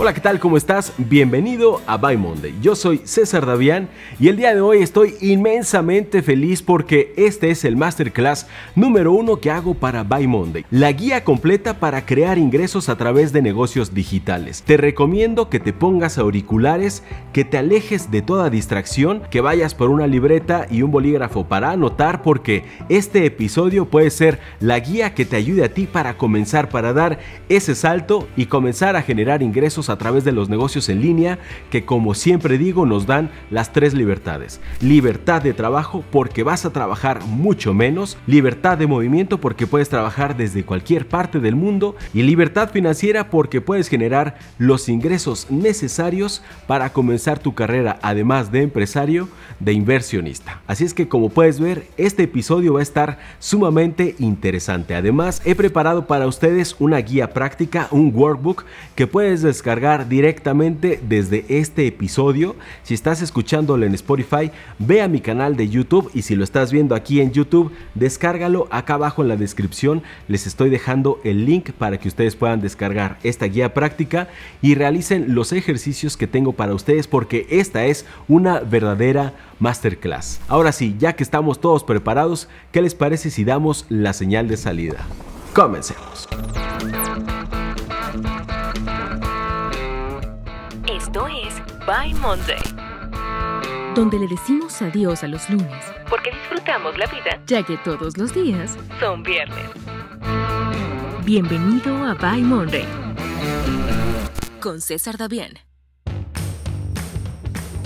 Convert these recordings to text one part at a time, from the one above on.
Hola, ¿qué tal? ¿Cómo estás? Bienvenido a By Monday. Yo soy César Davián y el día de hoy estoy inmensamente feliz porque este es el masterclass número uno que hago para By Monday, la guía completa para crear ingresos a través de negocios digitales. Te recomiendo que te pongas auriculares, que te alejes de toda distracción, que vayas por una libreta y un bolígrafo para anotar porque este episodio puede ser la guía que te ayude a ti para comenzar, para dar ese salto y comenzar a generar ingresos a través de los negocios en línea que como siempre digo nos dan las tres libertades. Libertad de trabajo porque vas a trabajar mucho menos, libertad de movimiento porque puedes trabajar desde cualquier parte del mundo y libertad financiera porque puedes generar los ingresos necesarios para comenzar tu carrera además de empresario, de inversionista. Así es que como puedes ver, este episodio va a estar sumamente interesante. Además, he preparado para ustedes una guía práctica, un workbook que puedes descargar directamente desde este episodio. Si estás escuchándolo en Spotify, ve a mi canal de YouTube y si lo estás viendo aquí en YouTube, descárgalo acá abajo en la descripción. Les estoy dejando el link para que ustedes puedan descargar esta guía práctica y realicen los ejercicios que tengo para ustedes porque esta es una verdadera masterclass. Ahora sí, ya que estamos todos preparados, ¿qué les parece si damos la señal de salida? Comencemos. Esto es By Monday, donde le decimos adiós a los lunes, porque disfrutamos la vida ya que todos los días son viernes. Bienvenido a By Monday con César Davián.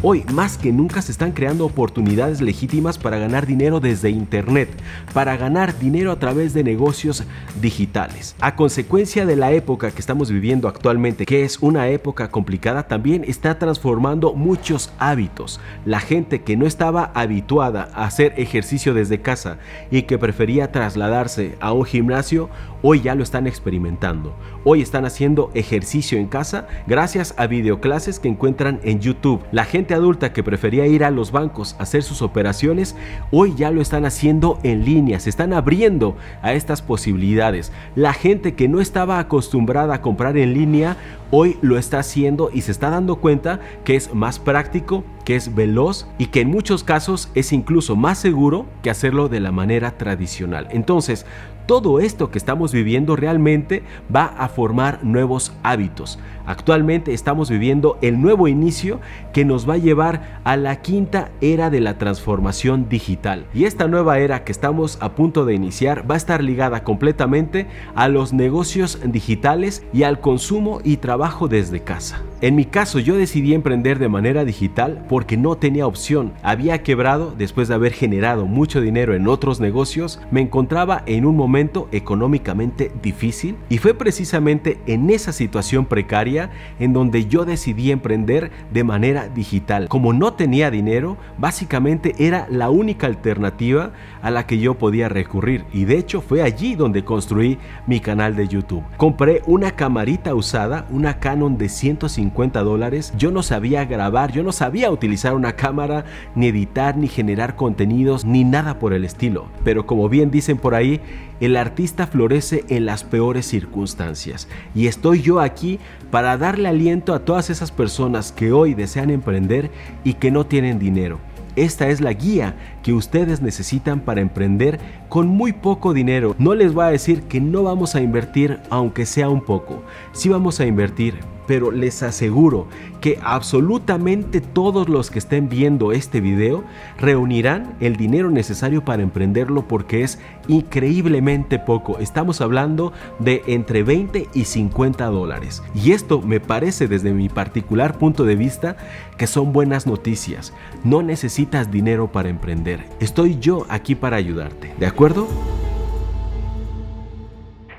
Hoy más que nunca se están creando oportunidades legítimas para ganar dinero desde Internet, para ganar dinero a través de negocios digitales. A consecuencia de la época que estamos viviendo actualmente, que es una época complicada, también está transformando muchos hábitos. La gente que no estaba habituada a hacer ejercicio desde casa y que prefería trasladarse a un gimnasio, hoy ya lo están experimentando. Hoy están haciendo ejercicio en casa gracias a videoclases que encuentran en YouTube. La gente adulta que prefería ir a los bancos a hacer sus operaciones, hoy ya lo están haciendo en línea, se están abriendo a estas posibilidades. La gente que no estaba acostumbrada a comprar en línea, hoy lo está haciendo y se está dando cuenta que es más práctico, que es veloz y que en muchos casos es incluso más seguro que hacerlo de la manera tradicional. Entonces, todo esto que estamos viviendo realmente va a formar nuevos hábitos. Actualmente estamos viviendo el nuevo inicio que nos va a llevar a la quinta era de la transformación digital. Y esta nueva era que estamos a punto de iniciar va a estar ligada completamente a los negocios digitales y al consumo y trabajo desde casa. En mi caso yo decidí emprender de manera digital porque no tenía opción. Había quebrado después de haber generado mucho dinero en otros negocios, me encontraba en un momento económicamente difícil y fue precisamente en esa situación precaria en donde yo decidí emprender de manera digital. Como no tenía dinero, básicamente era la única alternativa a la que yo podía recurrir y de hecho fue allí donde construí mi canal de YouTube. Compré una camarita usada, una Canon de 150 dólares. Yo no sabía grabar, yo no sabía utilizar una cámara, ni editar, ni generar contenidos, ni nada por el estilo. Pero como bien dicen por ahí, el artista florece en las peores circunstancias. Y estoy yo aquí para darle aliento a todas esas personas que hoy desean emprender y que no tienen dinero. Esta es la guía que ustedes necesitan para emprender con muy poco dinero. No les voy a decir que no vamos a invertir aunque sea un poco. Sí vamos a invertir, pero les aseguro que absolutamente todos los que estén viendo este video reunirán el dinero necesario para emprenderlo porque es increíblemente poco. Estamos hablando de entre 20 y 50 dólares. Y esto me parece desde mi particular punto de vista que son buenas noticias. No necesitas dinero para emprender. Estoy yo aquí para ayudarte. ¿De acuerdo?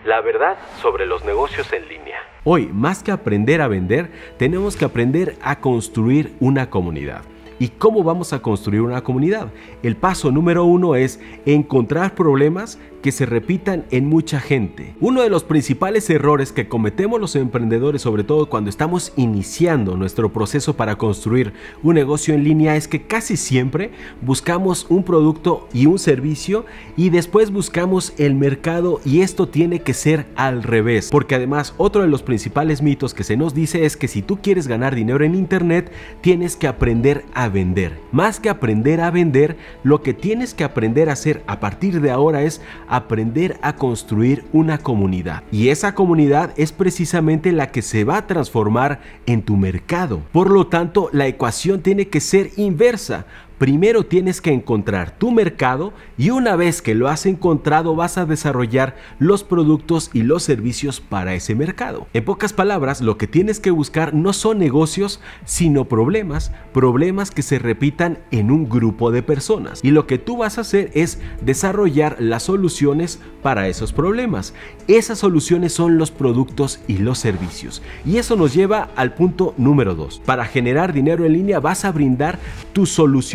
La verdad sobre los negocios en línea. Hoy, más que aprender a vender, tenemos que aprender a construir una comunidad. ¿Y cómo vamos a construir una comunidad? El paso número uno es encontrar problemas que se repitan en mucha gente. Uno de los principales errores que cometemos los emprendedores, sobre todo cuando estamos iniciando nuestro proceso para construir un negocio en línea, es que casi siempre buscamos un producto y un servicio y después buscamos el mercado y esto tiene que ser al revés. Porque además otro de los principales mitos que se nos dice es que si tú quieres ganar dinero en internet, tienes que aprender a vender. Más que aprender a vender, lo que tienes que aprender a hacer a partir de ahora es aprender a construir una comunidad. Y esa comunidad es precisamente la que se va a transformar en tu mercado. Por lo tanto, la ecuación tiene que ser inversa primero tienes que encontrar tu mercado y una vez que lo has encontrado vas a desarrollar los productos y los servicios para ese mercado. En pocas palabras, lo que tienes que buscar no son negocios, sino problemas, problemas que se repitan en un grupo de personas. Y lo que tú vas a hacer es desarrollar las soluciones para esos problemas. Esas soluciones son los productos y los servicios. Y eso nos lleva al punto número 2. Para generar dinero en línea vas a brindar tus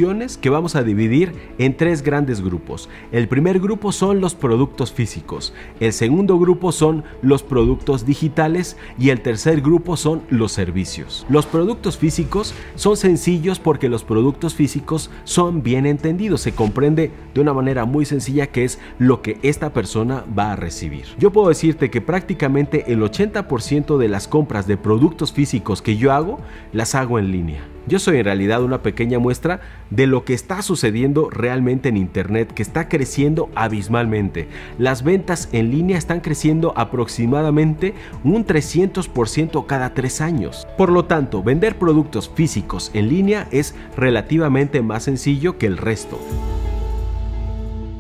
que vamos a dividir en tres grandes grupos. El primer grupo son los productos físicos, el segundo grupo son los productos digitales y el tercer grupo son los servicios. Los productos físicos son sencillos porque los productos físicos son bien entendidos, se comprende de una manera muy sencilla que es lo que esta persona va a recibir. Yo puedo decirte que prácticamente el 80% de las compras de productos físicos que yo hago las hago en línea. Yo soy en realidad una pequeña muestra de lo que está sucediendo realmente en Internet, que está creciendo abismalmente. Las ventas en línea están creciendo aproximadamente un 300% cada tres años. Por lo tanto, vender productos físicos en línea es relativamente más sencillo que el resto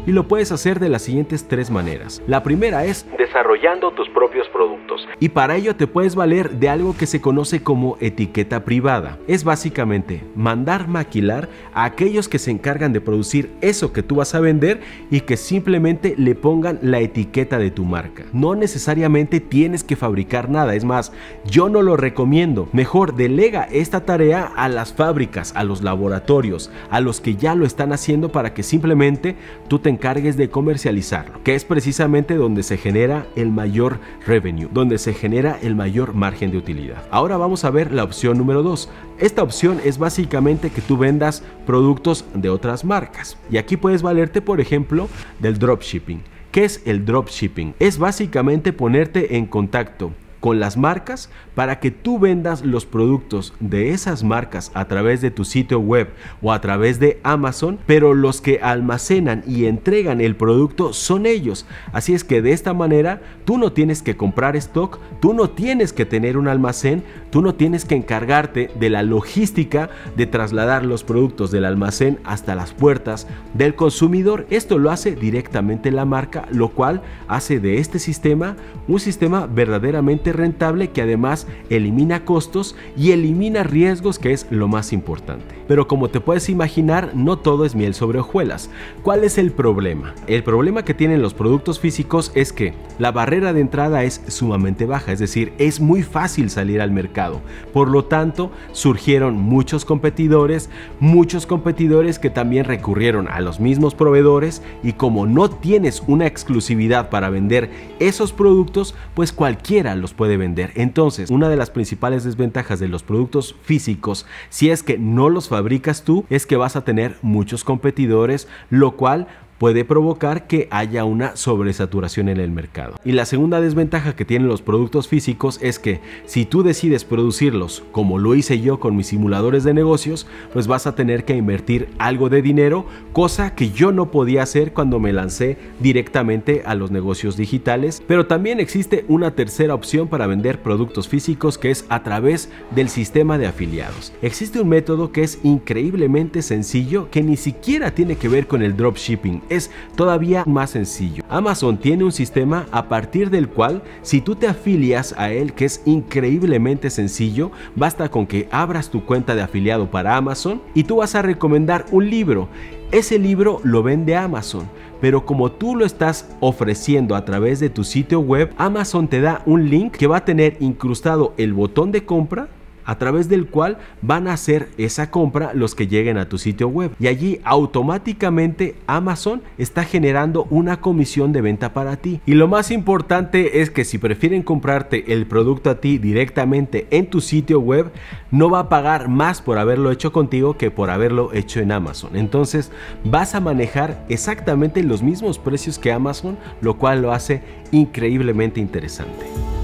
y lo puedes hacer de las siguientes tres maneras. La primera es desarrollando tus propios productos y para ello te puedes valer de algo que se conoce como etiqueta privada. Es básicamente mandar maquilar a aquellos que se encargan de producir eso que tú vas a vender y que simplemente le pongan la etiqueta de tu marca. No necesariamente tienes que fabricar nada, es más, yo no lo recomiendo. Mejor delega esta tarea a las fábricas, a los laboratorios, a los que ya lo están haciendo para que simplemente tú te encargues de comercializarlo, que es precisamente donde se genera el mayor revenue, donde se genera el mayor margen de utilidad. Ahora vamos a ver la opción número 2. Esta opción es básicamente que tú vendas productos de otras marcas. Y aquí puedes valerte, por ejemplo, del dropshipping. ¿Qué es el dropshipping? Es básicamente ponerte en contacto con las marcas para que tú vendas los productos de esas marcas a través de tu sitio web o a través de Amazon, pero los que almacenan y entregan el producto son ellos. Así es que de esta manera tú no tienes que comprar stock, tú no tienes que tener un almacén, tú no tienes que encargarte de la logística de trasladar los productos del almacén hasta las puertas del consumidor. Esto lo hace directamente la marca, lo cual hace de este sistema un sistema verdaderamente rentable que además elimina costos y elimina riesgos que es lo más importante. Pero como te puedes imaginar, no todo es miel sobre hojuelas. ¿Cuál es el problema? El problema que tienen los productos físicos es que la barrera de entrada es sumamente baja, es decir, es muy fácil salir al mercado. Por lo tanto, surgieron muchos competidores, muchos competidores que también recurrieron a los mismos proveedores y como no tienes una exclusividad para vender esos productos, pues cualquiera los puede vender. Entonces, una de las principales desventajas de los productos físicos, si es que no los fabricas tú es que vas a tener muchos competidores, lo cual puede provocar que haya una sobresaturación en el mercado. Y la segunda desventaja que tienen los productos físicos es que si tú decides producirlos como lo hice yo con mis simuladores de negocios, pues vas a tener que invertir algo de dinero, cosa que yo no podía hacer cuando me lancé directamente a los negocios digitales. Pero también existe una tercera opción para vender productos físicos que es a través del sistema de afiliados. Existe un método que es increíblemente sencillo que ni siquiera tiene que ver con el dropshipping es todavía más sencillo. Amazon tiene un sistema a partir del cual si tú te afilias a él, que es increíblemente sencillo, basta con que abras tu cuenta de afiliado para Amazon y tú vas a recomendar un libro. Ese libro lo vende Amazon, pero como tú lo estás ofreciendo a través de tu sitio web, Amazon te da un link que va a tener incrustado el botón de compra a través del cual van a hacer esa compra los que lleguen a tu sitio web. Y allí automáticamente Amazon está generando una comisión de venta para ti. Y lo más importante es que si prefieren comprarte el producto a ti directamente en tu sitio web, no va a pagar más por haberlo hecho contigo que por haberlo hecho en Amazon. Entonces vas a manejar exactamente los mismos precios que Amazon, lo cual lo hace increíblemente interesante.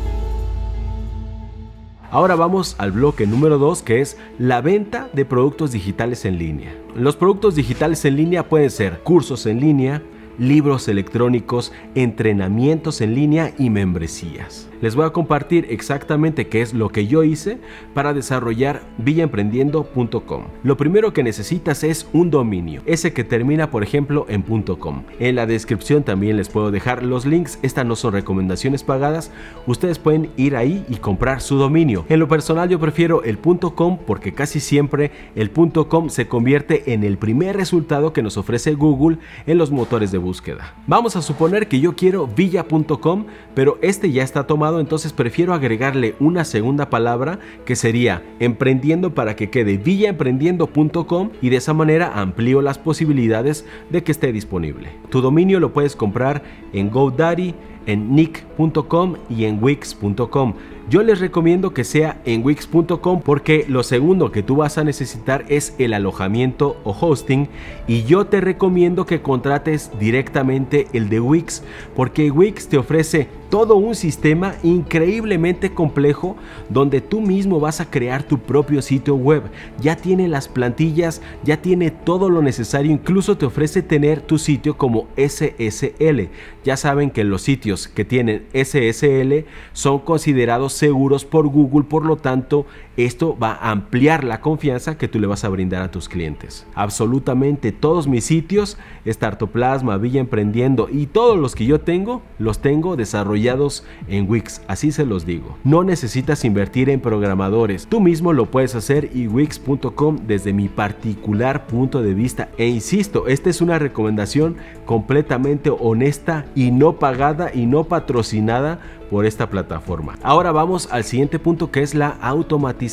Ahora vamos al bloque número 2 que es la venta de productos digitales en línea. Los productos digitales en línea pueden ser cursos en línea, libros electrónicos, entrenamientos en línea y membresías les voy a compartir exactamente qué es lo que yo hice para desarrollar villaemprendiendo.com. Lo primero que necesitas es un dominio, ese que termina por ejemplo en .com. En la descripción también les puedo dejar los links, estas no son recomendaciones pagadas, ustedes pueden ir ahí y comprar su dominio. En lo personal yo prefiero el .com porque casi siempre el .com se convierte en el primer resultado que nos ofrece Google en los motores de búsqueda. Vamos a suponer que yo quiero villa.com, pero este ya está tomado entonces prefiero agregarle una segunda palabra que sería emprendiendo para que quede villaemprendiendo.com y de esa manera amplío las posibilidades de que esté disponible. Tu dominio lo puedes comprar en GoDaddy, en nick.com y en wix.com. Yo les recomiendo que sea en wix.com porque lo segundo que tú vas a necesitar es el alojamiento o hosting y yo te recomiendo que contrates directamente el de Wix porque Wix te ofrece todo un sistema increíblemente complejo donde tú mismo vas a crear tu propio sitio web. Ya tiene las plantillas, ya tiene todo lo necesario, incluso te ofrece tener tu sitio como SSL. Ya saben que los sitios que tienen SSL son considerados seguros por Google, por lo tanto esto va a ampliar la confianza que tú le vas a brindar a tus clientes. Absolutamente todos mis sitios, Startoplasma, Villa Emprendiendo y todos los que yo tengo, los tengo desarrollados en Wix, así se los digo. No necesitas invertir en programadores, tú mismo lo puedes hacer y Wix.com desde mi particular punto de vista. E insisto, esta es una recomendación completamente honesta y no pagada y no patrocinada por esta plataforma. Ahora vamos al siguiente punto que es la automatización.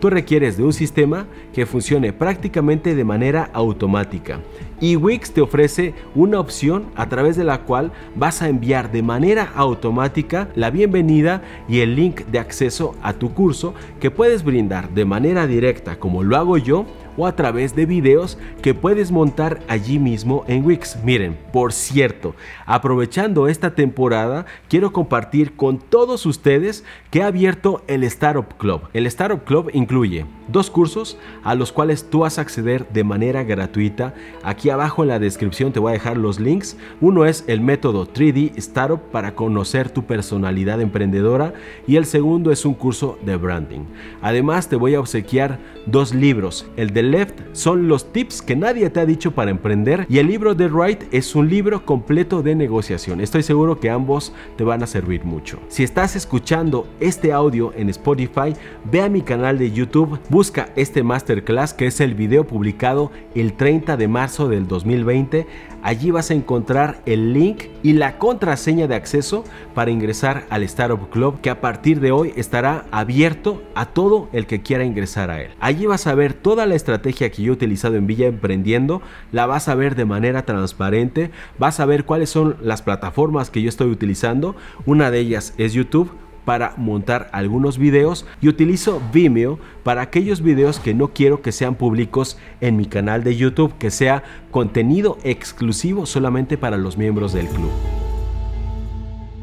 Tú requieres de un sistema que funcione prácticamente de manera automática. Y Wix te ofrece una opción a través de la cual vas a enviar de manera automática la bienvenida y el link de acceso a tu curso que puedes brindar de manera directa como lo hago yo o a través de videos que puedes montar allí mismo en Wix. Miren, por cierto, aprovechando esta temporada, quiero compartir con todos ustedes que he abierto el Startup Club. El Startup Club incluye dos cursos a los cuales tú vas a acceder de manera gratuita. Aquí abajo en la descripción te voy a dejar los links. Uno es el método 3D Startup para conocer tu personalidad emprendedora y el segundo es un curso de branding. Además te voy a obsequiar dos libros. El de Left son los tips que nadie te ha dicho para emprender y el libro de Right es un libro completo de negociación. Estoy seguro que ambos te van a servir mucho. Si estás escuchando este audio en Spotify, ve a mi canal de YouTube, busca este masterclass que es el video publicado el 30 de marzo del 2020. Allí vas a encontrar el link y la contraseña de acceso para ingresar al Startup Club que a partir de hoy estará abierto a todo el que quiera ingresar a él. Allí vas a ver toda la estrategia que yo he utilizado en Villa Emprendiendo, la vas a ver de manera transparente, vas a ver cuáles son las plataformas que yo estoy utilizando. Una de ellas es YouTube para montar algunos videos y utilizo Vimeo para aquellos videos que no quiero que sean públicos en mi canal de YouTube, que sea contenido exclusivo solamente para los miembros del club.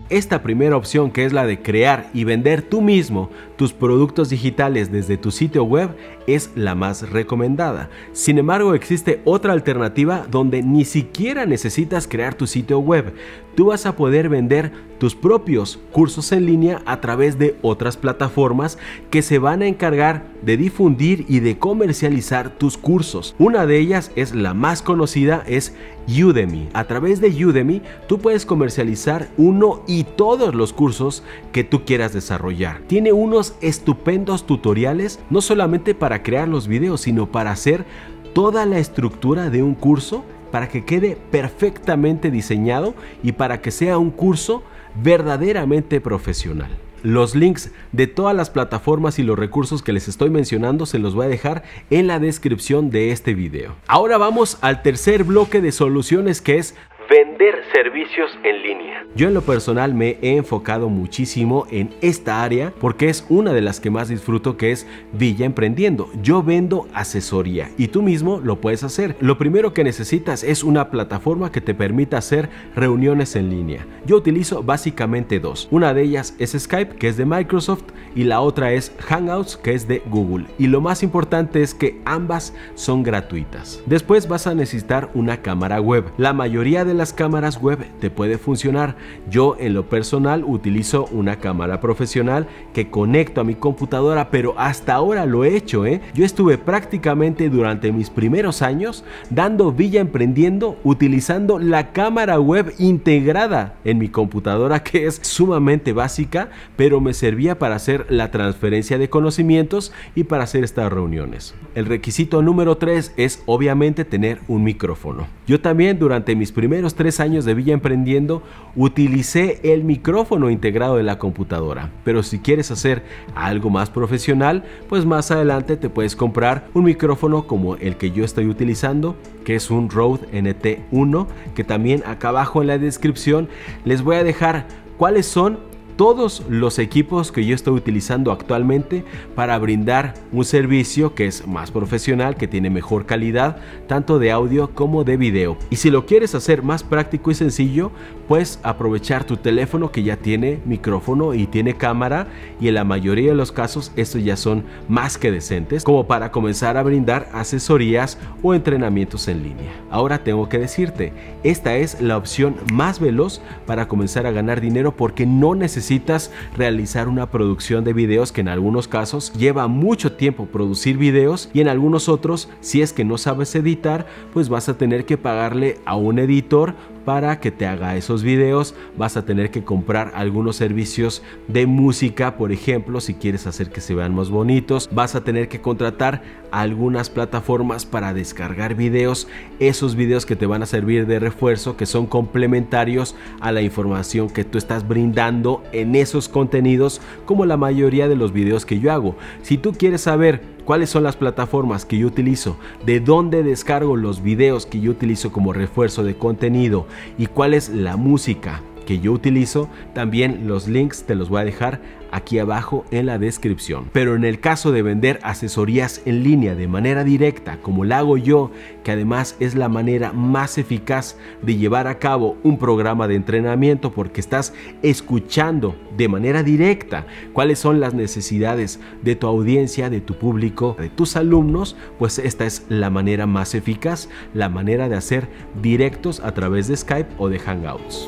Esta primera opción que es la de crear y vender tú mismo tus productos digitales desde tu sitio web es la más recomendada. Sin embargo, existe otra alternativa donde ni siquiera necesitas crear tu sitio web. Tú vas a poder vender tus propios cursos en línea a través de otras plataformas que se van a encargar de difundir y de comercializar tus cursos. Una de ellas es la más conocida, es Udemy. A través de Udemy tú puedes comercializar uno y todos los cursos que tú quieras desarrollar. Tiene unos estupendos tutoriales, no solamente para crear los videos, sino para hacer toda la estructura de un curso para que quede perfectamente diseñado y para que sea un curso verdaderamente profesional. Los links de todas las plataformas y los recursos que les estoy mencionando se los voy a dejar en la descripción de este video. Ahora vamos al tercer bloque de soluciones que es vender servicios en línea. Yo en lo personal me he enfocado muchísimo en esta área porque es una de las que más disfruto que es Villa Emprendiendo. Yo vendo asesoría y tú mismo lo puedes hacer. Lo primero que necesitas es una plataforma que te permita hacer reuniones en línea. Yo utilizo básicamente dos. Una de ellas es Skype que es de Microsoft y la otra es Hangouts que es de Google. Y lo más importante es que ambas son gratuitas. Después vas a necesitar una cámara web. La mayoría de las cámaras web te puede funcionar. Yo en lo personal utilizo una cámara profesional que conecto a mi computadora, pero hasta ahora lo he hecho. ¿eh? Yo estuve prácticamente durante mis primeros años dando villa emprendiendo utilizando la cámara web integrada en mi computadora que es sumamente básica, pero me servía para hacer la transferencia de conocimientos y para hacer estas reuniones. El requisito número 3 es obviamente tener un micrófono. Yo también durante mis primeros tres años de Villa Emprendiendo utilicé el micrófono integrado de la computadora. Pero si quieres hacer algo más profesional, pues más adelante te puedes comprar un micrófono como el que yo estoy utilizando, que es un Rode NT1, que también acá abajo en la descripción les voy a dejar cuáles son todos los equipos que yo estoy utilizando actualmente para brindar un servicio que es más profesional, que tiene mejor calidad, tanto de audio como de video. Y si lo quieres hacer más práctico y sencillo, puedes aprovechar tu teléfono que ya tiene micrófono y tiene cámara y en la mayoría de los casos estos ya son más que decentes como para comenzar a brindar asesorías o entrenamientos en línea. Ahora tengo que decirte, esta es la opción más veloz para comenzar a ganar dinero porque no necesitas necesitas realizar una producción de videos que en algunos casos lleva mucho tiempo producir videos y en algunos otros si es que no sabes editar pues vas a tener que pagarle a un editor para que te haga esos videos vas a tener que comprar algunos servicios de música por ejemplo si quieres hacer que se vean más bonitos vas a tener que contratar algunas plataformas para descargar videos. Esos videos que te van a servir de refuerzo que son complementarios a la información que tú estás brindando en esos contenidos como la mayoría de los videos que yo hago. Si tú quieres saber cuáles son las plataformas que yo utilizo, de dónde descargo los videos que yo utilizo como refuerzo de contenido y cuál es la música que yo utilizo, también los links te los voy a dejar aquí abajo en la descripción. Pero en el caso de vender asesorías en línea de manera directa, como la hago yo, que además es la manera más eficaz de llevar a cabo un programa de entrenamiento porque estás escuchando de manera directa cuáles son las necesidades de tu audiencia, de tu público, de tus alumnos, pues esta es la manera más eficaz, la manera de hacer directos a través de Skype o de Hangouts.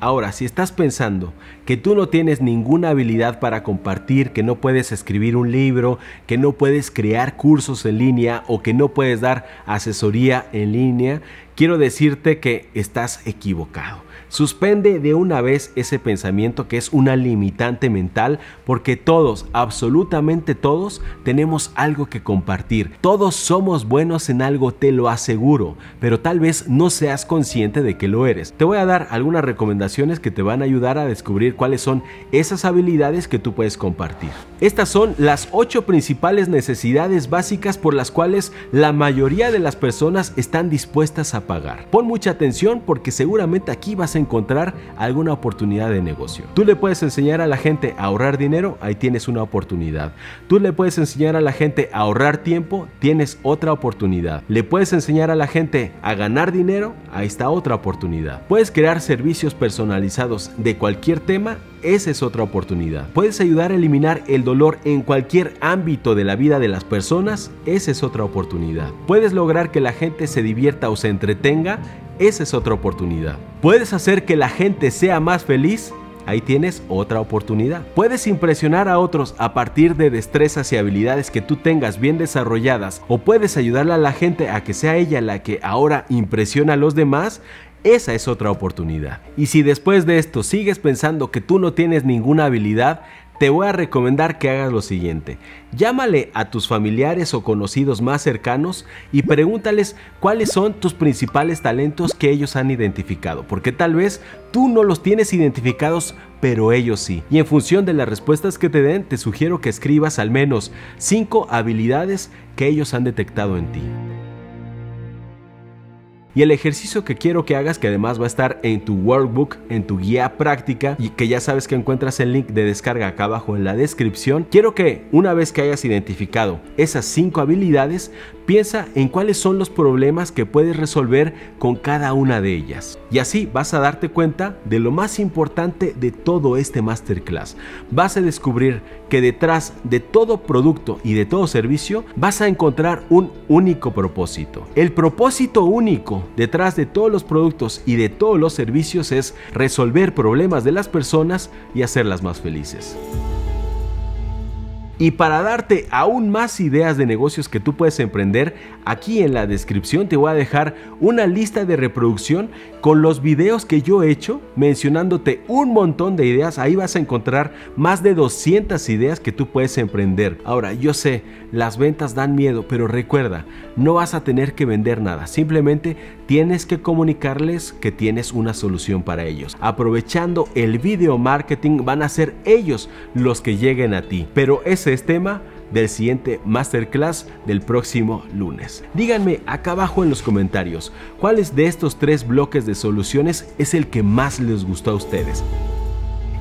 Ahora, si estás pensando que tú no tienes ninguna habilidad para compartir, que no puedes escribir un libro, que no puedes crear cursos en línea o que no puedes dar asesoría en línea, quiero decirte que estás equivocado. Suspende de una vez ese pensamiento que es una limitante mental porque todos, absolutamente todos, tenemos algo que compartir. Todos somos buenos en algo, te lo aseguro, pero tal vez no seas consciente de que lo eres. Te voy a dar algunas recomendaciones que te van a ayudar a descubrir cuáles son esas habilidades que tú puedes compartir. Estas son las ocho principales necesidades básicas por las cuales la mayoría de las personas están dispuestas a pagar. Pon mucha atención porque seguramente aquí vas a encontrar alguna oportunidad de negocio. Tú le puedes enseñar a la gente a ahorrar dinero, ahí tienes una oportunidad. Tú le puedes enseñar a la gente a ahorrar tiempo, tienes otra oportunidad. Le puedes enseñar a la gente a ganar dinero, ahí está otra oportunidad. Puedes crear servicios personalizados de cualquier tema, esa es otra oportunidad. Puedes ayudar a eliminar el dolor en cualquier ámbito de la vida de las personas, esa es otra oportunidad. Puedes lograr que la gente se divierta o se entretenga, esa es otra oportunidad. ¿Puedes hacer que la gente sea más feliz? Ahí tienes otra oportunidad. Puedes impresionar a otros a partir de destrezas y habilidades que tú tengas bien desarrolladas o puedes ayudarle a la gente a que sea ella la que ahora impresiona a los demás. Esa es otra oportunidad. Y si después de esto sigues pensando que tú no tienes ninguna habilidad, te voy a recomendar que hagas lo siguiente. Llámale a tus familiares o conocidos más cercanos y pregúntales cuáles son tus principales talentos que ellos han identificado, porque tal vez tú no los tienes identificados, pero ellos sí. Y en función de las respuestas que te den, te sugiero que escribas al menos 5 habilidades que ellos han detectado en ti. Y el ejercicio que quiero que hagas, que además va a estar en tu workbook, en tu guía práctica, y que ya sabes que encuentras el link de descarga acá abajo en la descripción, quiero que una vez que hayas identificado esas cinco habilidades, piensa en cuáles son los problemas que puedes resolver con cada una de ellas. Y así vas a darte cuenta de lo más importante de todo este masterclass. Vas a descubrir que detrás de todo producto y de todo servicio vas a encontrar un único propósito. El propósito único detrás de todos los productos y de todos los servicios es resolver problemas de las personas y hacerlas más felices. Y para darte aún más ideas de negocios que tú puedes emprender, aquí en la descripción te voy a dejar una lista de reproducción con los videos que yo he hecho mencionándote un montón de ideas. Ahí vas a encontrar más de 200 ideas que tú puedes emprender. Ahora, yo sé, las ventas dan miedo, pero recuerda, no vas a tener que vender nada. Simplemente tienes que comunicarles que tienes una solución para ellos. Aprovechando el video marketing van a ser ellos los que lleguen a ti. Pero ese es tema del siguiente masterclass del próximo lunes. Díganme acá abajo en los comentarios cuáles de estos tres bloques de soluciones es el que más les gustó a ustedes.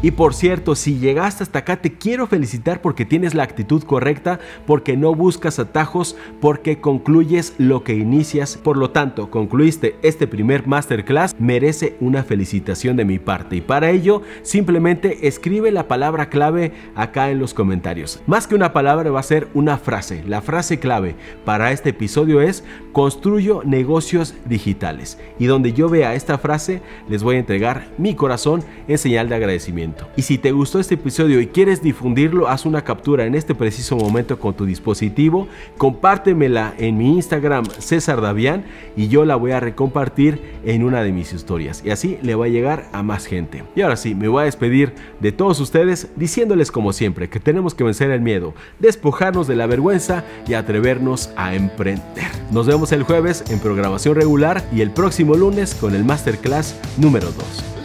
Y por cierto, si llegaste hasta acá, te quiero felicitar porque tienes la actitud correcta, porque no buscas atajos, porque concluyes lo que inicias. Por lo tanto, concluiste este primer masterclass, merece una felicitación de mi parte. Y para ello, simplemente escribe la palabra clave acá en los comentarios. Más que una palabra, va a ser una frase. La frase clave para este episodio es construyo negocios digitales. Y donde yo vea esta frase, les voy a entregar mi corazón en señal de agradecimiento. Y si te gustó este episodio y quieres difundirlo, haz una captura en este preciso momento con tu dispositivo, compártemela en mi Instagram César Davián y yo la voy a recompartir en una de mis historias. Y así le va a llegar a más gente. Y ahora sí, me voy a despedir de todos ustedes diciéndoles como siempre que tenemos que vencer el miedo, despojarnos de la vergüenza y atrevernos a emprender. Nos vemos el jueves en programación regular y el próximo lunes con el masterclass número 2.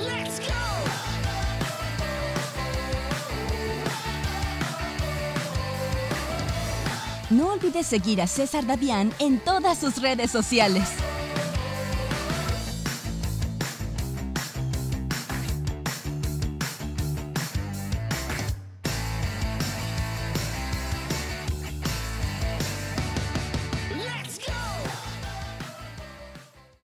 Seguir a César Davián en todas sus redes sociales.